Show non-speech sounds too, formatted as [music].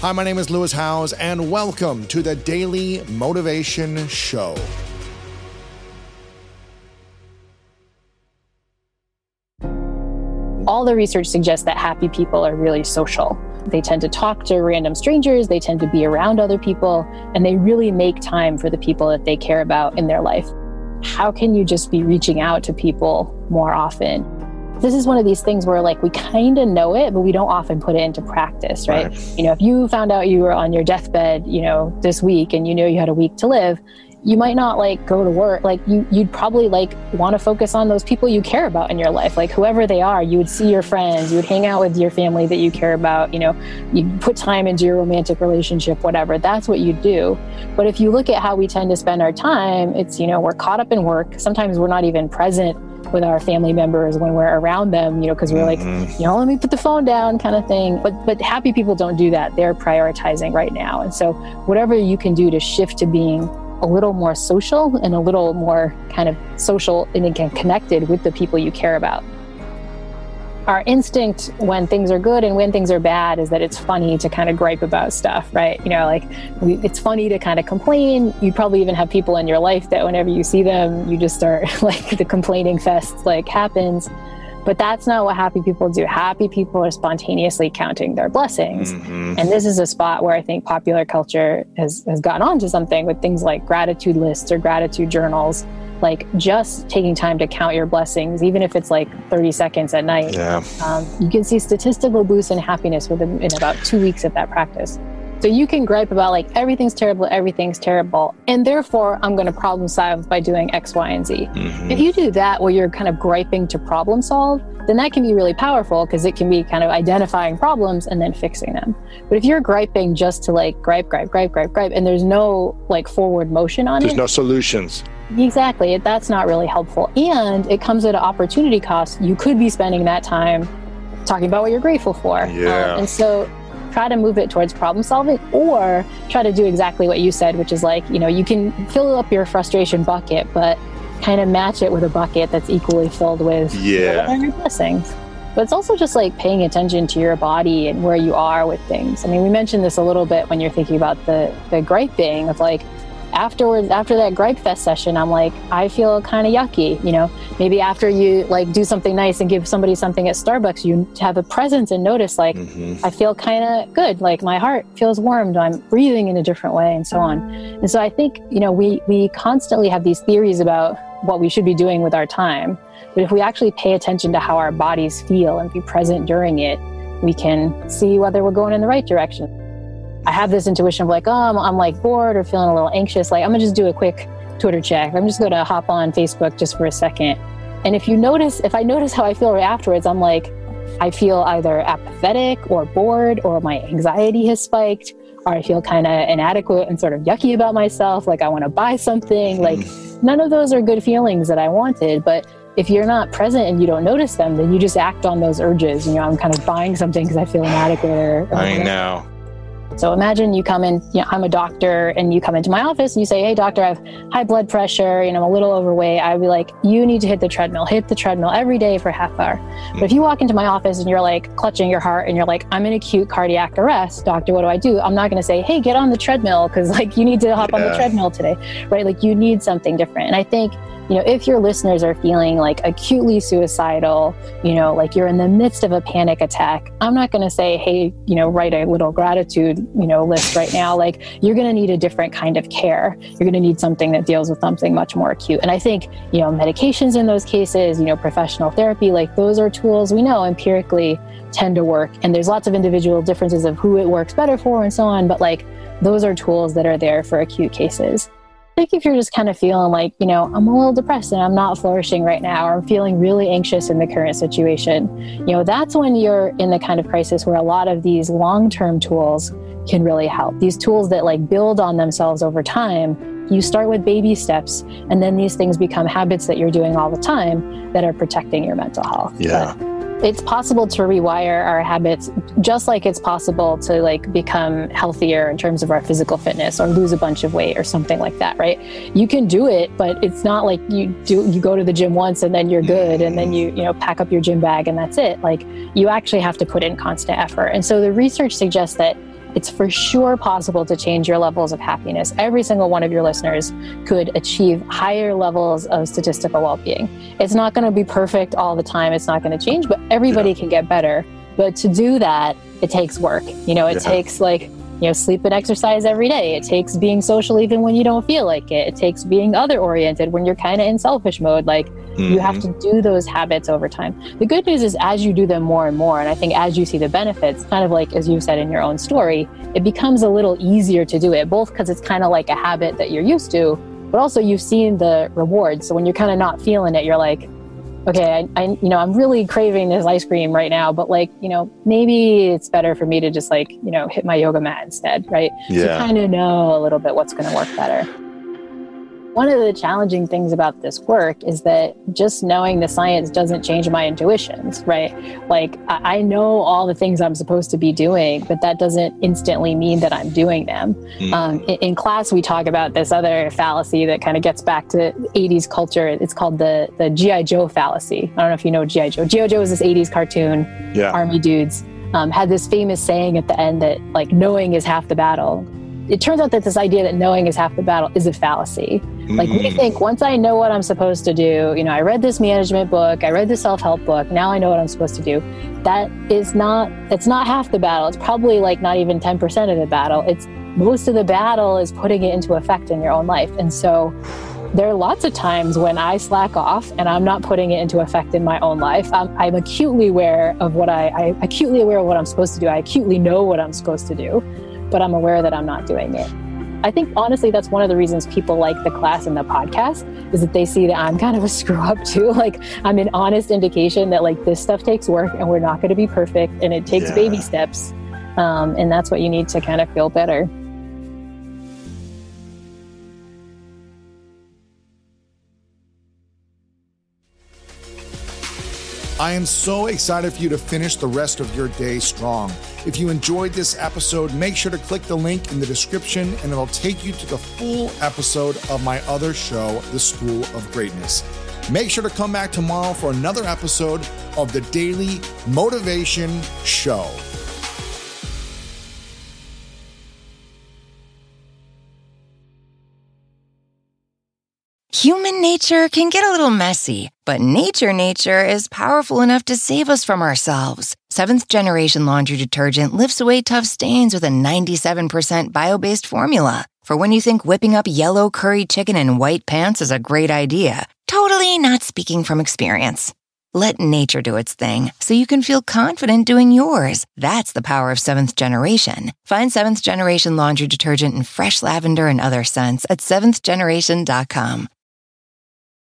Hi, my name is Lewis Howes, and welcome to the Daily Motivation Show. All the research suggests that happy people are really social. They tend to talk to random strangers, they tend to be around other people, and they really make time for the people that they care about in their life. How can you just be reaching out to people more often? This is one of these things where like we kind of know it, but we don't often put it into practice, right? right? You know, if you found out you were on your deathbed, you know, this week and you knew you had a week to live, you might not like go to work. Like you you'd probably like want to focus on those people you care about in your life. Like whoever they are you would see your friends you would hang out with your family that you care about you know? You put time into your romantic relationship whatever. That's what you do. But if you look at how we tend to spend our time it's you know we're caught up in work. Sometimes we're not even present with our family members when we're around them, you know, because we're mm-hmm. like, you know, let me put the phone down kind of thing. But but happy people don't do that. They're prioritizing right now. And so whatever you can do to shift to being a little more social and a little more kind of social and again connected with the people you care about. Our instinct when things are good and when things are bad is that it's funny to kind of gripe about stuff, right? You know, like we, it's funny to kind of complain. You probably even have people in your life that whenever you see them, you just start [laughs] like the complaining fest like happens. But that's not what happy people do. Happy people are spontaneously counting their blessings. Mm-hmm. And this is a spot where I think popular culture has, has gotten onto something with things like gratitude lists or gratitude journals. Like just taking time to count your blessings, even if it's like 30 seconds at night. Yeah. Um, you can see statistical boosts in happiness within in about two weeks of that practice. So you can gripe about like everything's terrible, everything's terrible, and therefore I'm going to problem solve by doing X, Y, and Z. Mm-hmm. If you do that where you're kind of griping to problem solve, then that can be really powerful because it can be kind of identifying problems and then fixing them. But if you're griping just to like gripe, gripe, gripe, gripe, gripe, and there's no like forward motion on there's it, there's no solutions. Exactly. That's not really helpful. And it comes at an opportunity cost. You could be spending that time talking about what you're grateful for. Yeah. Um, and so try to move it towards problem solving or try to do exactly what you said, which is like, you know, you can fill up your frustration bucket, but kind of match it with a bucket that's equally filled with yeah. your blessings. But it's also just like paying attention to your body and where you are with things. I mean, we mentioned this a little bit when you're thinking about the the griping of like, afterwards after that gripe fest session i'm like i feel kind of yucky you know? Maybe after you like do something nice and give somebody something at starbucks you have a presence and notice like mm-hmm. i feel kind of good like my heart feels warmed i'm breathing in a different way and so on. And so i think you know we we constantly have these theories about what we should be doing with our time but if we actually pay attention to how our bodies feel and be present during it we can see whether we're going in the right direction I have this intuition of like, oh, I'm, I'm like bored or feeling a little anxious. Like, I'm gonna just do a quick Twitter check. I'm just gonna hop on Facebook just for a second. And if you notice, if I notice how I feel right afterwards, I'm like, I feel either apathetic or bored, or my anxiety has spiked, or I feel kind of inadequate and sort of yucky about myself. Like, I wanna buy something. Hmm. Like, none of those are good feelings that I wanted. But if you're not present and you don't notice them, then you just act on those urges. You know, I'm kind of buying something because I feel inadequate. Or, or I know. So imagine you come in, you know, I'm a doctor and you come into my office and you say, Hey doctor, I have high blood pressure, you know, I'm a little overweight. I'd be like, you need to hit the treadmill, hit the treadmill every day for half hour. But if you walk into my office and you're like clutching your heart and you're like, I'm in acute cardiac arrest, doctor, what do I do? I'm not going to say, Hey, get on the treadmill. Cause like you need to hop yeah. on the treadmill today, right? Like you need something different. And I think you know, if your listeners are feeling like acutely suicidal, you know, like you're in the midst of a panic attack, I'm not going to say, hey, you know, write a little gratitude, you know, list right now. Like you're going to need a different kind of care. You're going to need something that deals with something much more acute. And I think, you know, medications in those cases, you know, professional therapy, like those are tools we know empirically tend to work. And there's lots of individual differences of who it works better for and so on. But like those are tools that are there for acute cases. think if you're just kind of feeling like, you know, I'm a little depressed and I'm not flourishing right now, or I'm feeling really anxious in the current situation, you know, that's when you're in the kind of crisis where a lot of these long term tools can really help. These tools that like build on themselves over time. You start with baby steps, and then these things become habits that you're doing all the time that are protecting your mental health. Yeah. But it's possible to rewire our habits just like it's possible to like become healthier in terms of our physical fitness or lose a bunch of weight or something like that right you can do it but it's not like you do you go to the gym once and then you're good and then you you know pack up your gym bag and that's it like you actually have to put in constant effort and so the research suggests that it's for sure possible to change your levels of happiness. Every single one of your listeners could achieve higher levels of statistical well being. It's not going to be perfect all the time, it's not going to change, but everybody yeah. can get better. But to do that, it takes work. You know, it yeah. takes like you know sleep and exercise every day it takes being social even when you don't feel like it it takes being other oriented when you're kind of in selfish mode like mm-hmm. you have mm-hmm. to do those habits over time the good news is as you do them more and more and i think as you see the benefits kind of like as you said in your own story it becomes a little easier to do it both because it's kind of like a habit that you're used to but also you've seen the rewards so when you're kind of not feeling it you're like okay, I, I, you know, I'm really craving this ice cream right now, but like, you know, maybe it's better for me to just like, you know, hit my yoga mat instead, right? Yeah. To kind of know a little bit what's going to work better one of the challenging things about this work is that just knowing the science doesn't change my intuitions, right? Like, I know all the things I'm supposed to be doing, but that doesn't instantly mean that I'm doing them. Mm. Um, in, in, class, we talk about this other fallacy that kind of gets back to 80s culture. It's called the, the G.I. Joe fallacy. I don't know if you know G.I. Joe. G.I. Joe was this 80s cartoon, yeah. army dudes. Um, had this famous saying at the end that like knowing is half the battle it turns out that this idea that knowing is half the battle is a fallacy. Like we mm. think once I know what I'm supposed to do, you know, I read this management book, I read the self-help book, now I know what I'm supposed to do. That is not it's not half the battle. It's probably like not even 10% of the battle. It's most of the battle is putting it into effect in your own life. And so there are lots of times when I slack off and I'm not putting it into effect in my own life. I'm, I'm acutely aware of what I, I acutely aware of what I'm supposed to do. I acutely know what I'm supposed to do but I'm aware that I'm not doing it. I think honestly, that's one of the reasons people like the class and the podcast is that they see that I'm kind of a [laughs] screw up too. Like I'm an honest indication that like this stuff takes work and we're not going to be perfect and it takes yeah. baby steps. Um, and that's what you need to kind of feel better. I am so excited for you to finish the rest of your day strong. If you enjoyed this episode, make sure to click the link in the description and it'll take you to the full episode of my other show, The School of Greatness. Make sure to come back tomorrow for another episode of the Daily Motivation Show. Human nature can get a little messy, but nature nature is powerful enough to save us from ourselves. Seventh generation laundry detergent lifts away tough stains with a 97% bio based formula. For when you think whipping up yellow curry chicken in white pants is a great idea, totally not speaking from experience. Let nature do its thing so you can feel confident doing yours. That's the power of seventh generation. Find seventh generation laundry detergent in fresh lavender and other scents at seventhgeneration.com.